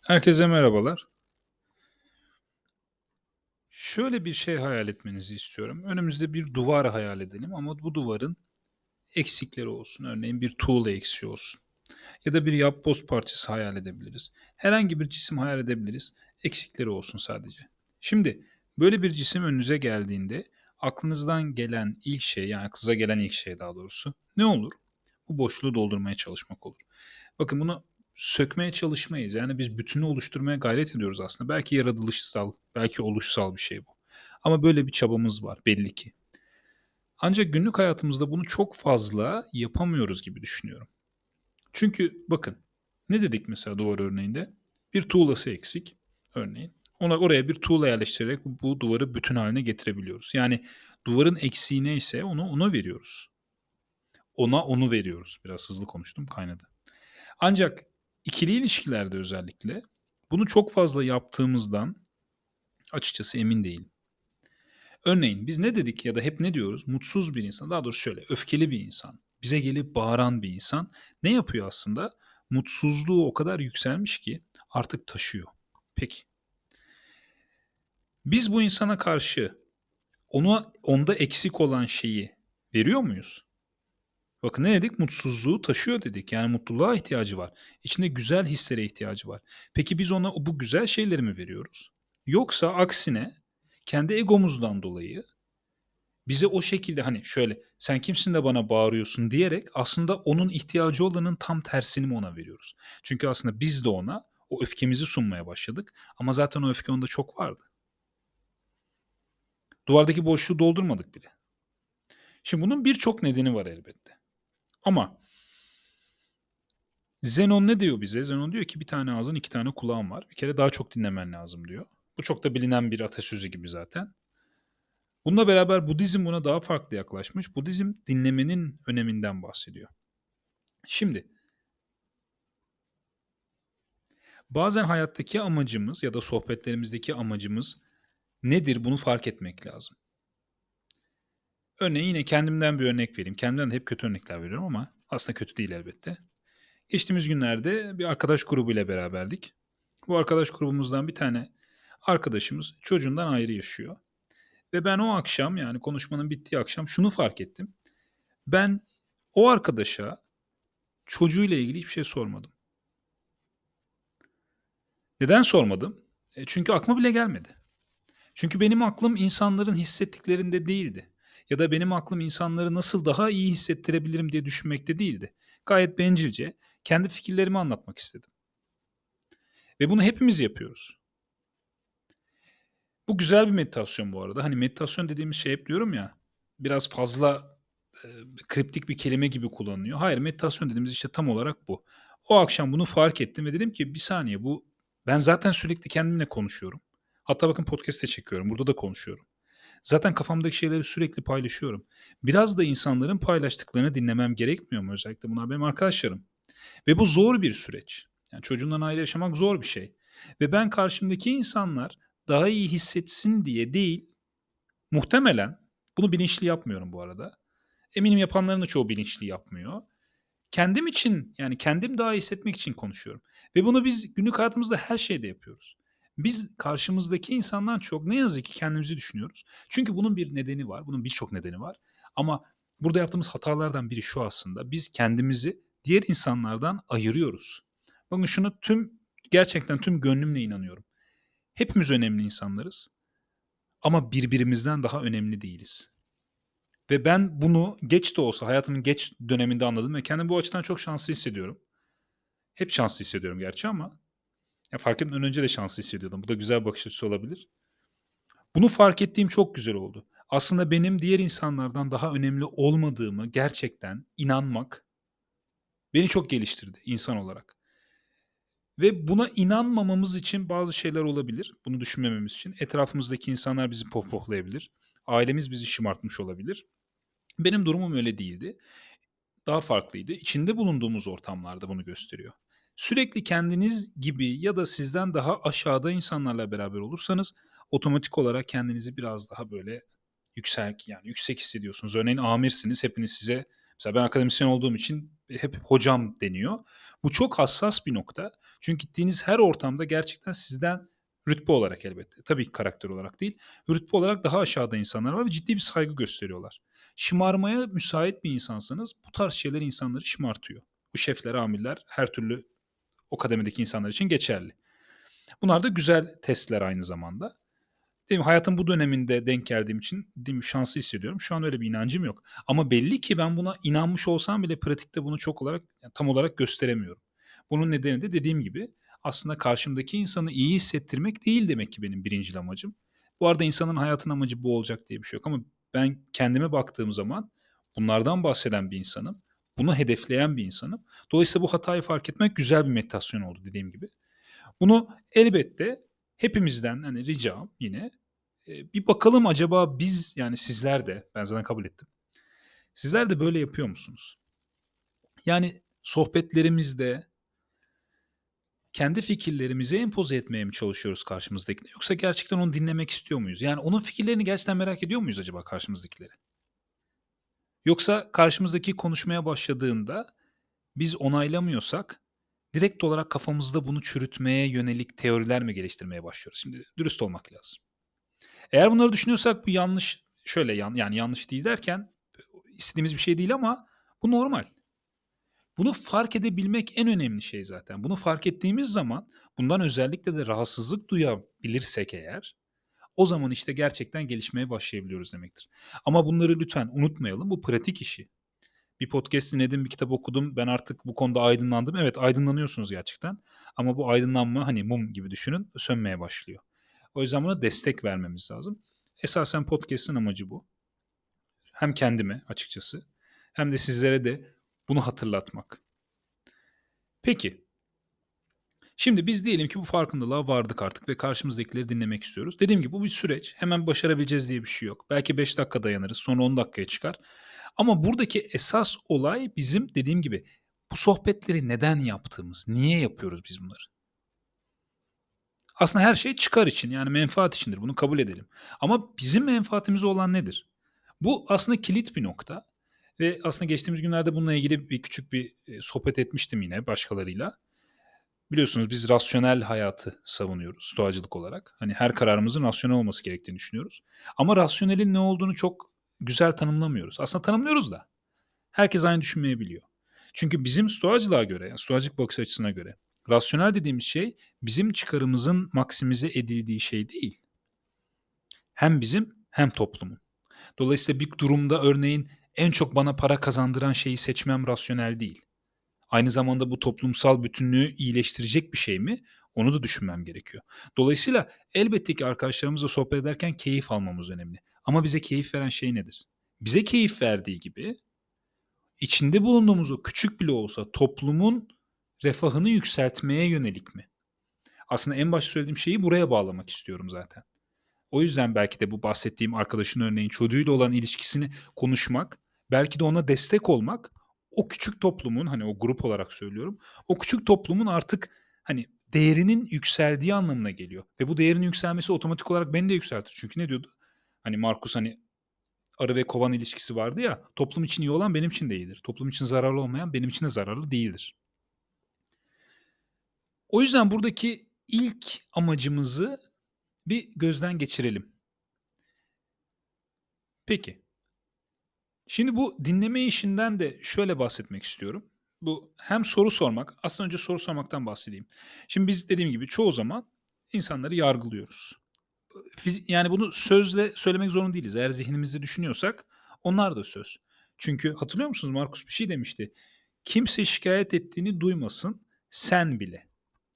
Herkese merhabalar. Şöyle bir şey hayal etmenizi istiyorum. Önümüzde bir duvar hayal edelim ama bu duvarın eksikleri olsun. Örneğin bir tuğla eksiği olsun. Ya da bir yapboz parçası hayal edebiliriz. Herhangi bir cisim hayal edebiliriz. Eksikleri olsun sadece. Şimdi böyle bir cisim önünüze geldiğinde aklınızdan gelen ilk şey yani aklınıza gelen ilk şey daha doğrusu ne olur? Bu boşluğu doldurmaya çalışmak olur. Bakın bunu sökmeye çalışmayız. Yani biz bütünü oluşturmaya gayret ediyoruz aslında. Belki yaratılışsal, belki oluşsal bir şey bu. Ama böyle bir çabamız var belli ki. Ancak günlük hayatımızda bunu çok fazla yapamıyoruz gibi düşünüyorum. Çünkü bakın ne dedik mesela duvar örneğinde? Bir tuğlası eksik örneğin. Ona oraya bir tuğla yerleştirerek bu, duvarı bütün haline getirebiliyoruz. Yani duvarın eksiği neyse onu ona veriyoruz. Ona onu veriyoruz. Biraz hızlı konuştum kaynadı. Ancak ikili ilişkilerde özellikle bunu çok fazla yaptığımızdan açıkçası emin değilim. Örneğin biz ne dedik ya da hep ne diyoruz? Mutsuz bir insan, daha doğrusu şöyle öfkeli bir insan, bize gelip bağıran bir insan ne yapıyor aslında? Mutsuzluğu o kadar yükselmiş ki artık taşıyor. Peki. Biz bu insana karşı onu onda eksik olan şeyi veriyor muyuz? Bakın ne dedik? Mutsuzluğu taşıyor dedik. Yani mutluluğa ihtiyacı var. İçinde güzel hislere ihtiyacı var. Peki biz ona bu güzel şeyleri mi veriyoruz? Yoksa aksine kendi egomuzdan dolayı bize o şekilde hani şöyle sen kimsin de bana bağırıyorsun diyerek aslında onun ihtiyacı olanın tam tersini mi ona veriyoruz? Çünkü aslında biz de ona o öfkemizi sunmaya başladık ama zaten o öfke onda çok vardı. Duvardaki boşluğu doldurmadık bile. Şimdi bunun birçok nedeni var elbette. Ama Zenon ne diyor bize? Zenon diyor ki bir tane ağzın iki tane kulağın var. Bir kere daha çok dinlemen lazım diyor. Bu çok da bilinen bir atasözü gibi zaten. Bununla beraber Budizm buna daha farklı yaklaşmış. Budizm dinlemenin öneminden bahsediyor. Şimdi bazen hayattaki amacımız ya da sohbetlerimizdeki amacımız nedir bunu fark etmek lazım. Örneğin yine kendimden bir örnek vereyim. Kendimden de hep kötü örnekler veriyorum ama aslında kötü değil elbette. Geçtiğimiz günlerde bir arkadaş grubuyla beraberdik. Bu arkadaş grubumuzdan bir tane arkadaşımız çocuğundan ayrı yaşıyor. Ve ben o akşam yani konuşmanın bittiği akşam şunu fark ettim. Ben o arkadaşa çocuğuyla ilgili hiçbir şey sormadım. Neden sormadım? E çünkü aklıma bile gelmedi. Çünkü benim aklım insanların hissettiklerinde değildi. Ya da benim aklım insanları nasıl daha iyi hissettirebilirim diye düşünmekte değildi. Gayet bencilce kendi fikirlerimi anlatmak istedim. Ve bunu hepimiz yapıyoruz. Bu güzel bir meditasyon bu arada. Hani meditasyon dediğimiz şey hep diyorum ya biraz fazla e, kriptik bir kelime gibi kullanılıyor. Hayır meditasyon dediğimiz işte tam olarak bu. O akşam bunu fark ettim ve dedim ki bir saniye bu ben zaten sürekli kendimle konuşuyorum. Hatta bakın podcast'te çekiyorum. Burada da konuşuyorum. Zaten kafamdaki şeyleri sürekli paylaşıyorum. Biraz da insanların paylaştıklarını dinlemem gerekmiyor mu? Özellikle bunlar benim arkadaşlarım. Ve bu zor bir süreç. Yani çocuğundan ayrı yaşamak zor bir şey. Ve ben karşımdaki insanlar daha iyi hissetsin diye değil, muhtemelen bunu bilinçli yapmıyorum bu arada. Eminim yapanların da çoğu bilinçli yapmıyor. Kendim için yani kendim daha iyi hissetmek için konuşuyorum. Ve bunu biz günlük hayatımızda her şeyde yapıyoruz. Biz karşımızdaki insandan çok ne yazık ki kendimizi düşünüyoruz. Çünkü bunun bir nedeni var. Bunun birçok nedeni var. Ama burada yaptığımız hatalardan biri şu aslında. Biz kendimizi diğer insanlardan ayırıyoruz. Bakın şunu tüm gerçekten tüm gönlümle inanıyorum. Hepimiz önemli insanlarız. Ama birbirimizden daha önemli değiliz. Ve ben bunu geç de olsa hayatımın geç döneminde anladım ve kendimi bu açıdan çok şanslı hissediyorum. Hep şanslı hissediyorum gerçi ama ya fark etmeden önce de şanslı hissediyordum. Bu da güzel bakış açısı olabilir. Bunu fark ettiğim çok güzel oldu. Aslında benim diğer insanlardan daha önemli olmadığımı gerçekten inanmak beni çok geliştirdi insan olarak. Ve buna inanmamamız için bazı şeyler olabilir. Bunu düşünmememiz için. Etrafımızdaki insanlar bizi pohpohlayabilir. Ailemiz bizi şımartmış olabilir. Benim durumum öyle değildi. Daha farklıydı. İçinde bulunduğumuz ortamlarda bunu gösteriyor. Sürekli kendiniz gibi ya da sizden daha aşağıda insanlarla beraber olursanız otomatik olarak kendinizi biraz daha böyle yüksek yani yüksek hissediyorsunuz. Örneğin amirsiniz hepiniz size mesela ben akademisyen olduğum için hep hocam deniyor. Bu çok hassas bir nokta. Çünkü gittiğiniz her ortamda gerçekten sizden rütbe olarak elbette. Tabii ki karakter olarak değil. Rütbe olarak daha aşağıda insanlar var ve ciddi bir saygı gösteriyorlar. Şımarmaya müsait bir insansanız bu tarz şeyler insanları şımartıyor. Bu şefler, amirler her türlü o kademedeki insanlar için geçerli. Bunlar da güzel testler aynı zamanda. Değil mi? Hayatın bu döneminde denk geldiğim için değil mi, şanslı hissediyorum. Şu an öyle bir inancım yok. Ama belli ki ben buna inanmış olsam bile pratikte bunu çok olarak yani tam olarak gösteremiyorum. Bunun nedeni de dediğim gibi aslında karşımdaki insanı iyi hissettirmek değil demek ki benim birinci amacım. Bu arada insanın hayatın amacı bu olacak diye bir şey yok ama ben kendime baktığım zaman bunlardan bahseden bir insanım. Bunu hedefleyen bir insanım. Dolayısıyla bu hatayı fark etmek güzel bir meditasyon oldu dediğim gibi. Bunu elbette hepimizden hani ricam yine bir bakalım acaba biz yani sizler de ben zaten kabul ettim. Sizler de böyle yapıyor musunuz? Yani sohbetlerimizde kendi fikirlerimizi empoze etmeye mi çalışıyoruz karşımızdakine yoksa gerçekten onu dinlemek istiyor muyuz? Yani onun fikirlerini gerçekten merak ediyor muyuz acaba karşımızdakileri? Yoksa karşımızdaki konuşmaya başladığında biz onaylamıyorsak direkt olarak kafamızda bunu çürütmeye yönelik teoriler mi geliştirmeye başlıyoruz? Şimdi dürüst olmak lazım. Eğer bunları düşünüyorsak bu yanlış. Şöyle yan, yani yanlış değil derken istediğimiz bir şey değil ama bu normal. Bunu fark edebilmek en önemli şey zaten. Bunu fark ettiğimiz zaman bundan özellikle de rahatsızlık duyabilirsek eğer o zaman işte gerçekten gelişmeye başlayabiliyoruz demektir. Ama bunları lütfen unutmayalım. Bu pratik işi. Bir podcast dinledim, bir kitap okudum. Ben artık bu konuda aydınlandım. Evet aydınlanıyorsunuz gerçekten. Ama bu aydınlanma hani mum gibi düşünün sönmeye başlıyor. O yüzden buna destek vermemiz lazım. Esasen podcast'ın amacı bu. Hem kendime açıkçası hem de sizlere de bunu hatırlatmak. Peki. Şimdi biz diyelim ki bu farkındalığa vardık artık ve karşımızdakileri dinlemek istiyoruz. Dediğim gibi bu bir süreç. Hemen başarabileceğiz diye bir şey yok. Belki 5 dakika dayanırız, sonra 10 dakikaya çıkar. Ama buradaki esas olay bizim dediğim gibi bu sohbetleri neden yaptığımız, niye yapıyoruz biz bunları? Aslında her şey çıkar için yani menfaat içindir. Bunu kabul edelim. Ama bizim menfaatimiz olan nedir? Bu aslında kilit bir nokta. Ve aslında geçtiğimiz günlerde bununla ilgili bir küçük bir e, sohbet etmiştim yine başkalarıyla. Biliyorsunuz biz rasyonel hayatı savunuyoruz stoğacılık olarak. Hani her kararımızın rasyonel olması gerektiğini düşünüyoruz. Ama rasyonelin ne olduğunu çok güzel tanımlamıyoruz. Aslında tanımlıyoruz da. Herkes aynı düşünmeyebiliyor. Çünkü bizim stoğacılığa göre, yani stoğacılık bakış açısına göre Rasyonel dediğimiz şey bizim çıkarımızın maksimize edildiği şey değil. Hem bizim hem toplumun. Dolayısıyla bir durumda örneğin en çok bana para kazandıran şeyi seçmem rasyonel değil. Aynı zamanda bu toplumsal bütünlüğü iyileştirecek bir şey mi? Onu da düşünmem gerekiyor. Dolayısıyla elbette ki arkadaşlarımızla sohbet ederken keyif almamız önemli. Ama bize keyif veren şey nedir? Bize keyif verdiği gibi içinde bulunduğumuz o küçük bile olsa toplumun refahını yükseltmeye yönelik mi? Aslında en başta söylediğim şeyi buraya bağlamak istiyorum zaten. O yüzden belki de bu bahsettiğim arkadaşın örneğin çocuğuyla olan ilişkisini konuşmak, belki de ona destek olmak o küçük toplumun hani o grup olarak söylüyorum. O küçük toplumun artık hani değerinin yükseldiği anlamına geliyor. Ve bu değerin yükselmesi otomatik olarak beni de yükseltir. Çünkü ne diyordu? Hani Markus hani arı ve kovan ilişkisi vardı ya. Toplum için iyi olan benim için de iyidir. Toplum için zararlı olmayan benim için de zararlı değildir. O yüzden buradaki ilk amacımızı bir gözden geçirelim. Peki. Şimdi bu dinleme işinden de şöyle bahsetmek istiyorum. Bu hem soru sormak, aslında önce soru sormaktan bahsedeyim. Şimdi biz dediğim gibi çoğu zaman insanları yargılıyoruz. Yani bunu sözle söylemek zorunda değiliz. Eğer zihnimizde düşünüyorsak onlar da söz. Çünkü hatırlıyor musunuz Markus bir şey demişti. Kimse şikayet ettiğini duymasın sen bile.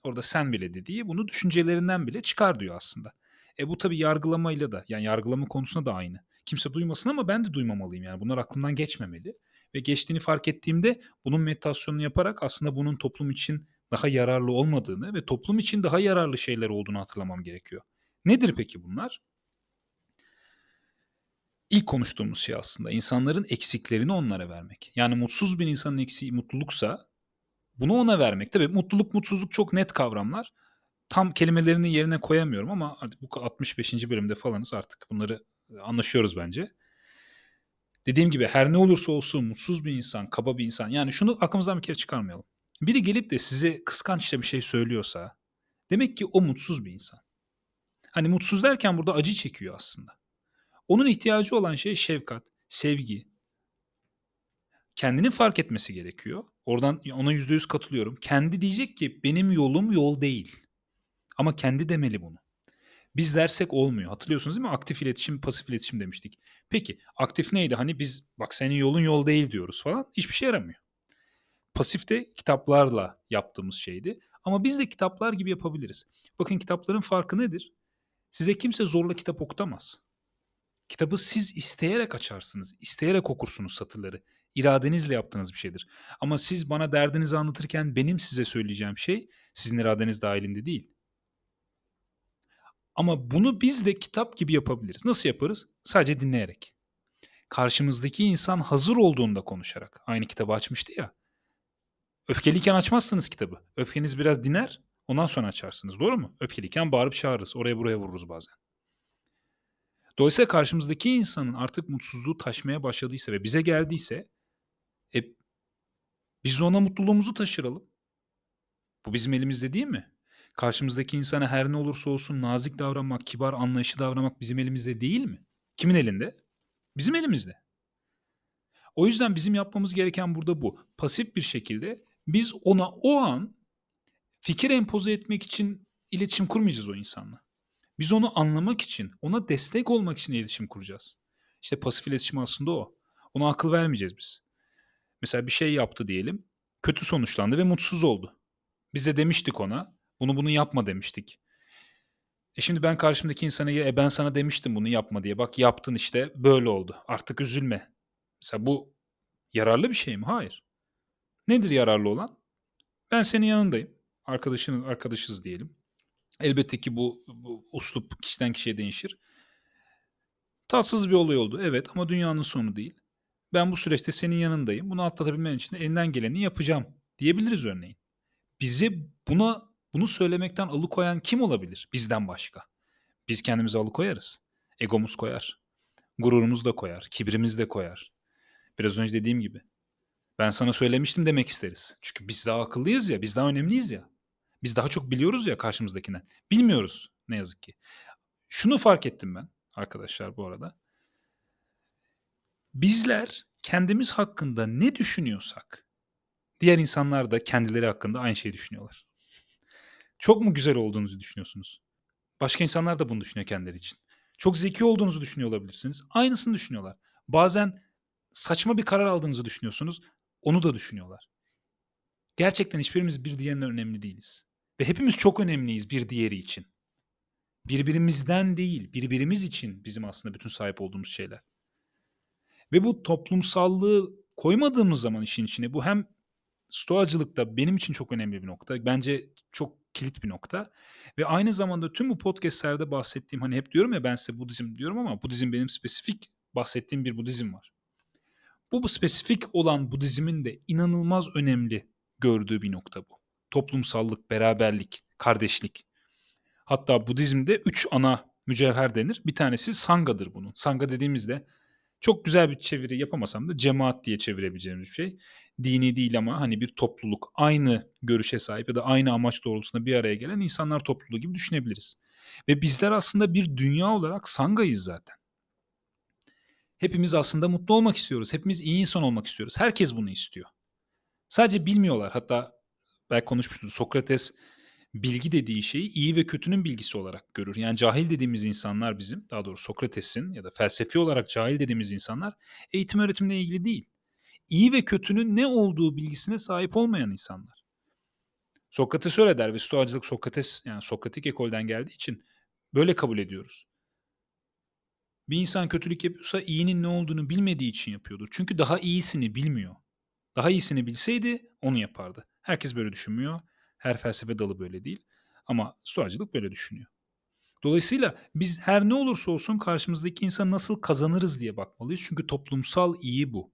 Orada sen bile dediği bunu düşüncelerinden bile çıkar diyor aslında. E bu tabii yargılamayla da yani yargılama konusunda da aynı. Kimse duymasın ama ben de duymamalıyım yani bunlar aklımdan geçmemeli. Ve geçtiğini fark ettiğimde bunun meditasyonunu yaparak aslında bunun toplum için daha yararlı olmadığını ve toplum için daha yararlı şeyler olduğunu hatırlamam gerekiyor. Nedir peki bunlar? İlk konuştuğumuz şey aslında insanların eksiklerini onlara vermek. Yani mutsuz bir insanın eksiği mutluluksa bunu ona vermek. Tabii mutluluk, mutsuzluk çok net kavramlar. Tam kelimelerini yerine koyamıyorum ama bu 65. bölümde falanız artık bunları anlaşıyoruz bence. Dediğim gibi her ne olursa olsun mutsuz bir insan, kaba bir insan. Yani şunu aklımızdan bir kere çıkarmayalım. Biri gelip de size kıskançça bir şey söylüyorsa demek ki o mutsuz bir insan. Hani mutsuz derken burada acı çekiyor aslında. Onun ihtiyacı olan şey şefkat, sevgi. Kendini fark etmesi gerekiyor. Oradan ona yüzde yüz katılıyorum. Kendi diyecek ki benim yolum yol değil. Ama kendi demeli bunu. Biz dersek olmuyor. Hatırlıyorsunuz değil mi? Aktif iletişim, pasif iletişim demiştik. Peki aktif neydi? Hani biz bak senin yolun yol değil diyoruz falan. Hiçbir şey yaramıyor. Pasif de kitaplarla yaptığımız şeydi. Ama biz de kitaplar gibi yapabiliriz. Bakın kitapların farkı nedir? Size kimse zorla kitap okutamaz. Kitabı siz isteyerek açarsınız. isteyerek okursunuz satırları. İradenizle yaptığınız bir şeydir. Ama siz bana derdinizi anlatırken benim size söyleyeceğim şey sizin iradeniz dahilinde değil. Ama bunu biz de kitap gibi yapabiliriz. Nasıl yaparız? Sadece dinleyerek. Karşımızdaki insan hazır olduğunda konuşarak. Aynı kitabı açmıştı ya. Öfkeliyken açmazsınız kitabı. Öfkeniz biraz diner, ondan sonra açarsınız. Doğru mu? Öfkeliyken bağırıp çağırırız. Oraya buraya vururuz bazen. Dolayısıyla karşımızdaki insanın artık mutsuzluğu taşmaya başladıysa ve bize geldiyse e, biz ona mutluluğumuzu taşıralım. Bu bizim elimizde değil mi? Karşımızdaki insana her ne olursa olsun nazik davranmak, kibar, anlayışlı davranmak bizim elimizde değil mi? Kimin elinde? Bizim elimizde. O yüzden bizim yapmamız gereken burada bu. Pasif bir şekilde biz ona o an fikir empoze etmek için iletişim kurmayacağız o insanla. Biz onu anlamak için, ona destek olmak için iletişim kuracağız. İşte pasif iletişim aslında o. Ona akıl vermeyeceğiz biz. Mesela bir şey yaptı diyelim. Kötü sonuçlandı ve mutsuz oldu. Biz de demiştik ona. Bunu bunu yapma demiştik. E şimdi ben karşımdaki insana e ben sana demiştim bunu yapma diye. Bak yaptın işte böyle oldu. Artık üzülme. Mesela bu yararlı bir şey mi? Hayır. Nedir yararlı olan? Ben senin yanındayım. Arkadaşın arkadaşız diyelim. Elbette ki bu, bu uslup kişiden kişiye değişir. Tatsız bir olay oldu. Evet ama dünyanın sonu değil. Ben bu süreçte senin yanındayım. Bunu atlatabilmen için de elinden geleni yapacağım diyebiliriz örneğin. Bize buna bunu söylemekten alıkoyan kim olabilir bizden başka? Biz kendimizi alıkoyarız. Egomuz koyar. Gururumuz da koyar. Kibrimiz de koyar. Biraz önce dediğim gibi. Ben sana söylemiştim demek isteriz. Çünkü biz daha akıllıyız ya, biz daha önemliyiz ya. Biz daha çok biliyoruz ya karşımızdakinden. Bilmiyoruz ne yazık ki. Şunu fark ettim ben arkadaşlar bu arada. Bizler kendimiz hakkında ne düşünüyorsak diğer insanlar da kendileri hakkında aynı şeyi düşünüyorlar. Çok mu güzel olduğunuzu düşünüyorsunuz? Başka insanlar da bunu düşünüyor kendileri için. Çok zeki olduğunuzu düşünüyor olabilirsiniz. Aynısını düşünüyorlar. Bazen saçma bir karar aldığınızı düşünüyorsunuz. Onu da düşünüyorlar. Gerçekten hiçbirimiz bir diğerinden önemli değiliz. Ve hepimiz çok önemliyiz bir diğeri için. Birbirimizden değil, birbirimiz için bizim aslında bütün sahip olduğumuz şeyler. Ve bu toplumsallığı koymadığımız zaman işin içine bu hem stoacılıkta benim için çok önemli bir nokta. Bence çok kilit bir nokta. Ve aynı zamanda tüm bu podcastlerde bahsettiğim hani hep diyorum ya ben size Budizm diyorum ama Budizm benim spesifik bahsettiğim bir Budizm var. Bu, bu spesifik olan Budizmin de inanılmaz önemli gördüğü bir nokta bu. Toplumsallık, beraberlik, kardeşlik. Hatta Budizm'de üç ana mücevher denir. Bir tanesi Sanga'dır bunun. Sanga dediğimizde çok güzel bir çeviri yapamasam da cemaat diye çevirebileceğimiz bir şey. Dini değil ama hani bir topluluk, aynı görüşe sahip ya da aynı amaç doğrultusunda bir araya gelen insanlar topluluğu gibi düşünebiliriz. Ve bizler aslında bir dünya olarak Sanga'yız zaten. Hepimiz aslında mutlu olmak istiyoruz. Hepimiz iyi insan olmak istiyoruz. Herkes bunu istiyor. Sadece bilmiyorlar. Hatta belki konuşmuştuk. Sokrates bilgi dediği şeyi iyi ve kötünün bilgisi olarak görür. Yani cahil dediğimiz insanlar bizim, daha doğrusu Sokrates'in ya da felsefi olarak cahil dediğimiz insanlar eğitim öğretimle ilgili değil. İyi ve kötünün ne olduğu bilgisine sahip olmayan insanlar. Sokrates öyle der ve Stoacılık Sokrates yani Sokratik ekolden geldiği için böyle kabul ediyoruz. Bir insan kötülük yapıyorsa iyinin ne olduğunu bilmediği için yapıyordur. Çünkü daha iyisini bilmiyor. Daha iyisini bilseydi onu yapardı. Herkes böyle düşünmüyor. Her felsefe dalı böyle değil. Ama stoacılık böyle düşünüyor. Dolayısıyla biz her ne olursa olsun karşımızdaki insanı nasıl kazanırız diye bakmalıyız. Çünkü toplumsal iyi bu.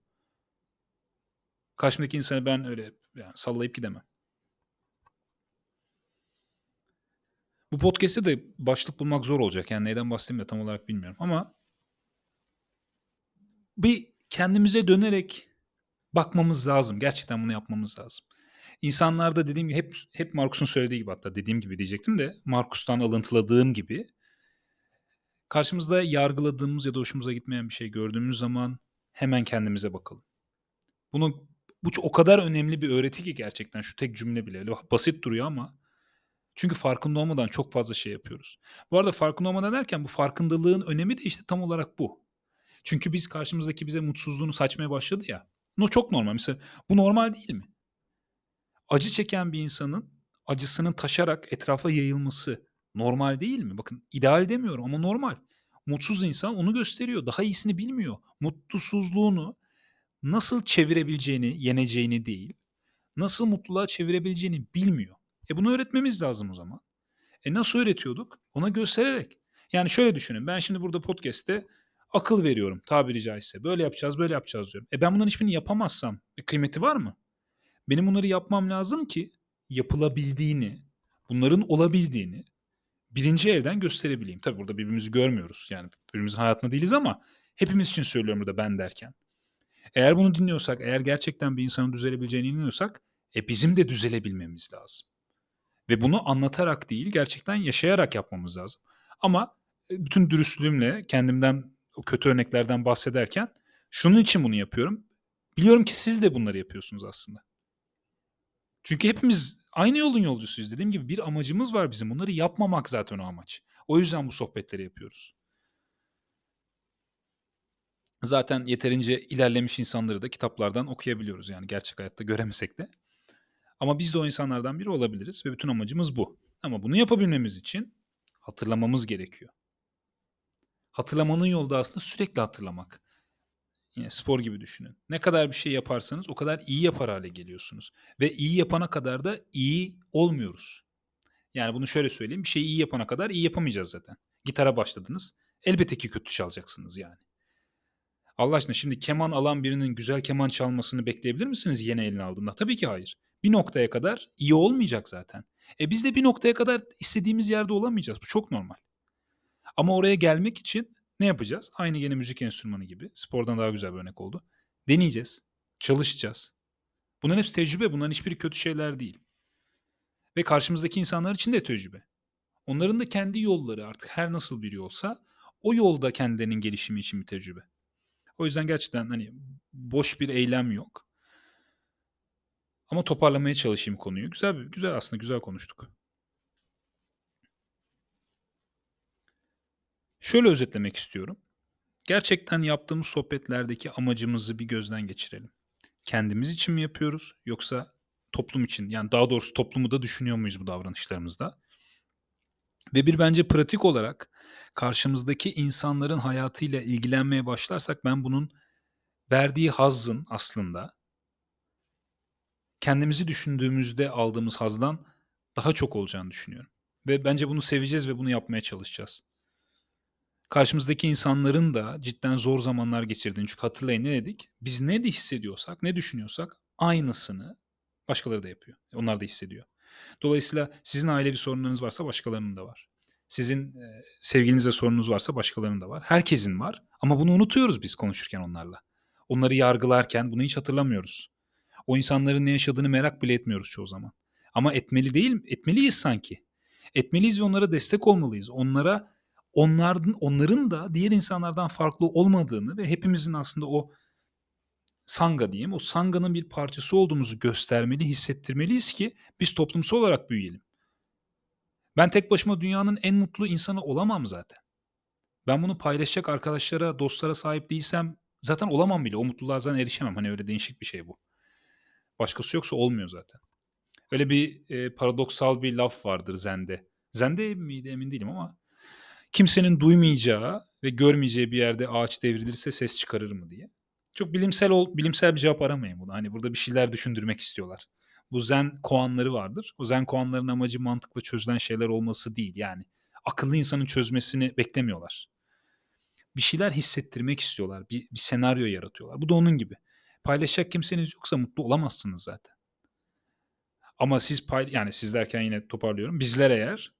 Karşımdaki insanı ben öyle yani sallayıp gidemem. Bu podcast'te de başlık bulmak zor olacak. Yani neyden bahsedeyim de tam olarak bilmiyorum. Ama bir kendimize dönerek bakmamız lazım. Gerçekten bunu yapmamız lazım. İnsanlarda dediğim gibi hep hep Markus'un söylediği gibi hatta dediğim gibi diyecektim de Markus'tan alıntıladığım gibi karşımızda yargıladığımız ya da hoşumuza gitmeyen bir şey gördüğümüz zaman hemen kendimize bakalım. Bunu bu o kadar önemli bir öğreti ki gerçekten şu tek cümle bile. Basit duruyor ama çünkü farkında olmadan çok fazla şey yapıyoruz. Bu arada farkında olmadan derken bu farkındalığın önemi de işte tam olarak bu. Çünkü biz karşımızdaki bize mutsuzluğunu saçmaya başladı ya. Bu çok normal. Mesela bu normal değil mi? Acı çeken bir insanın acısının taşarak etrafa yayılması normal değil mi? Bakın ideal demiyorum ama normal. Mutsuz insan onu gösteriyor. Daha iyisini bilmiyor. Mutsuzluğunu nasıl çevirebileceğini, yeneceğini değil, nasıl mutluluğa çevirebileceğini bilmiyor. E bunu öğretmemiz lazım o zaman. E nasıl öğretiyorduk? Ona göstererek. Yani şöyle düşünün. Ben şimdi burada podcast'te akıl veriyorum tabiri caizse. Böyle yapacağız, böyle yapacağız diyorum. E ben bunların hiçbirini yapamazsam e kıymeti var mı? Benim bunları yapmam lazım ki yapılabildiğini, bunların olabildiğini birinci elden gösterebileyim. Tabii burada birbirimizi görmüyoruz. Yani birbirimizin hayatında değiliz ama hepimiz için söylüyorum burada ben derken. Eğer bunu dinliyorsak, eğer gerçekten bir insanın düzelebileceğine inanıyorsak, e bizim de düzelebilmemiz lazım. Ve bunu anlatarak değil, gerçekten yaşayarak yapmamız lazım. Ama e, bütün dürüstlüğümle kendimden o kötü örneklerden bahsederken şunun için bunu yapıyorum. Biliyorum ki siz de bunları yapıyorsunuz aslında. Çünkü hepimiz aynı yolun yolcusuyuz. Dediğim gibi bir amacımız var bizim. Bunları yapmamak zaten o amaç. O yüzden bu sohbetleri yapıyoruz. Zaten yeterince ilerlemiş insanları da kitaplardan okuyabiliyoruz. Yani gerçek hayatta göremesek de. Ama biz de o insanlardan biri olabiliriz ve bütün amacımız bu. Ama bunu yapabilmemiz için hatırlamamız gerekiyor. Hatırlamanın yolu da aslında sürekli hatırlamak. Yine spor gibi düşünün. Ne kadar bir şey yaparsanız o kadar iyi yapar hale geliyorsunuz. Ve iyi yapana kadar da iyi olmuyoruz. Yani bunu şöyle söyleyeyim. Bir şeyi iyi yapana kadar iyi yapamayacağız zaten. Gitara başladınız. Elbette ki kötü çalacaksınız yani. Allah aşkına şimdi keman alan birinin güzel keman çalmasını bekleyebilir misiniz yeni eline aldığında? Tabii ki hayır. Bir noktaya kadar iyi olmayacak zaten. E biz de bir noktaya kadar istediğimiz yerde olamayacağız. Bu çok normal. Ama oraya gelmek için ne yapacağız? Aynı yeni müzik enstrümanı gibi. Spordan daha güzel bir örnek oldu. Deneyeceğiz. Çalışacağız. Bunların hepsi tecrübe. Bunların hiçbiri kötü şeyler değil. Ve karşımızdaki insanlar için de tecrübe. Onların da kendi yolları artık her nasıl bir yolsa o yolda kendilerinin gelişimi için bir tecrübe. O yüzden gerçekten hani boş bir eylem yok. Ama toparlamaya çalışayım konuyu. Güzel güzel aslında güzel konuştuk. Şöyle özetlemek istiyorum. Gerçekten yaptığımız sohbetlerdeki amacımızı bir gözden geçirelim. Kendimiz için mi yapıyoruz yoksa toplum için? Yani daha doğrusu toplumu da düşünüyor muyuz bu davranışlarımızda? Ve bir bence pratik olarak karşımızdaki insanların hayatıyla ilgilenmeye başlarsak ben bunun verdiği hazzın aslında kendimizi düşündüğümüzde aldığımız hazdan daha çok olacağını düşünüyorum. Ve bence bunu seveceğiz ve bunu yapmaya çalışacağız. Karşımızdaki insanların da cidden zor zamanlar geçirdiğini çünkü hatırlayın ne dedik? Biz ne de hissediyorsak, ne düşünüyorsak aynısını başkaları da yapıyor. Onlar da hissediyor. Dolayısıyla sizin ailevi sorunlarınız varsa başkalarının da var. Sizin e, sevgilinizle sorununuz varsa başkalarının da var. Herkesin var ama bunu unutuyoruz biz konuşurken onlarla. Onları yargılarken bunu hiç hatırlamıyoruz. O insanların ne yaşadığını merak bile etmiyoruz çoğu zaman. Ama etmeli değil, etmeliyiz sanki. Etmeliyiz ve onlara destek olmalıyız. Onlara onların onların da diğer insanlardan farklı olmadığını ve hepimizin aslında o sanga diyeyim, o sanganın bir parçası olduğumuzu göstermeli, hissettirmeliyiz ki biz toplumsal olarak büyüyelim. Ben tek başıma dünyanın en mutlu insanı olamam zaten. Ben bunu paylaşacak arkadaşlara, dostlara sahip değilsem zaten olamam bile. O mutluluğa zaten erişemem. Hani öyle değişik bir şey bu. Başkası yoksa olmuyor zaten. Öyle bir e, paradoksal bir laf vardır Zen'de. Zen'de miydi emin değilim ama kimsenin duymayacağı ve görmeyeceği bir yerde ağaç devrilirse ses çıkarır mı diye. Çok bilimsel ol, bilimsel bir cevap aramayın bunu. Hani burada bir şeyler düşündürmek istiyorlar. Bu zen koanları vardır. O zen koanların amacı mantıklı çözülen şeyler olması değil. Yani akıllı insanın çözmesini beklemiyorlar. Bir şeyler hissettirmek istiyorlar. Bir, bir senaryo yaratıyorlar. Bu da onun gibi. Paylaşacak kimseniz yoksa mutlu olamazsınız zaten. Ama siz pay yani siz derken yine toparlıyorum. Bizler eğer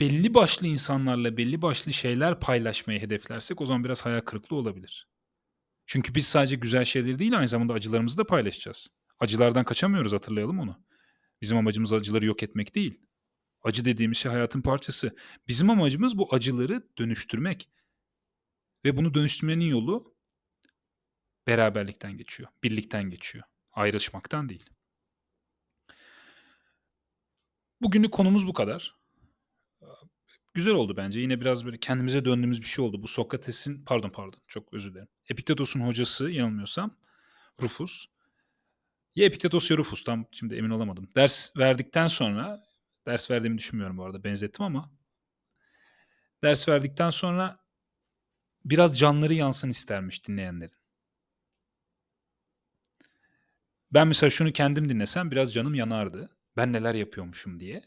belli başlı insanlarla belli başlı şeyler paylaşmayı hedeflersek o zaman biraz hayal kırıklığı olabilir. Çünkü biz sadece güzel şeyleri değil aynı zamanda acılarımızı da paylaşacağız. Acılardan kaçamıyoruz hatırlayalım onu. Bizim amacımız acıları yok etmek değil. Acı dediğimiz şey hayatın parçası. Bizim amacımız bu acıları dönüştürmek. Ve bunu dönüştürmenin yolu beraberlikten geçiyor, birlikten geçiyor. Ayrışmaktan değil. Bugünlük konumuz bu kadar. Güzel oldu bence. Yine biraz böyle kendimize döndüğümüz bir şey oldu. Bu Sokrates'in pardon pardon çok özür dilerim. Epiktetos'un hocası yanılmıyorsam Rufus. Ya Epiktetos ya Rufus tam şimdi emin olamadım. Ders verdikten sonra ders verdiğimi düşünmüyorum bu arada benzettim ama ders verdikten sonra biraz canları yansın istermiş dinleyenlerin. Ben mesela şunu kendim dinlesem biraz canım yanardı. Ben neler yapıyormuşum diye.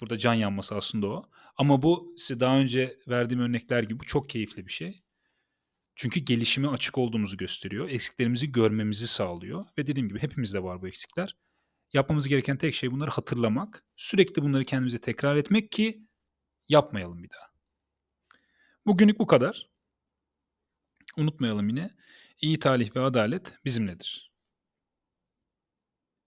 Burada can yanması aslında o. Ama bu size daha önce verdiğim örnekler gibi bu çok keyifli bir şey. Çünkü gelişime açık olduğumuzu gösteriyor. Eksiklerimizi görmemizi sağlıyor. Ve dediğim gibi hepimizde var bu eksikler. Yapmamız gereken tek şey bunları hatırlamak. Sürekli bunları kendimize tekrar etmek ki yapmayalım bir daha. Bugünlük bu kadar. Unutmayalım yine. İyi talih ve adalet bizimledir.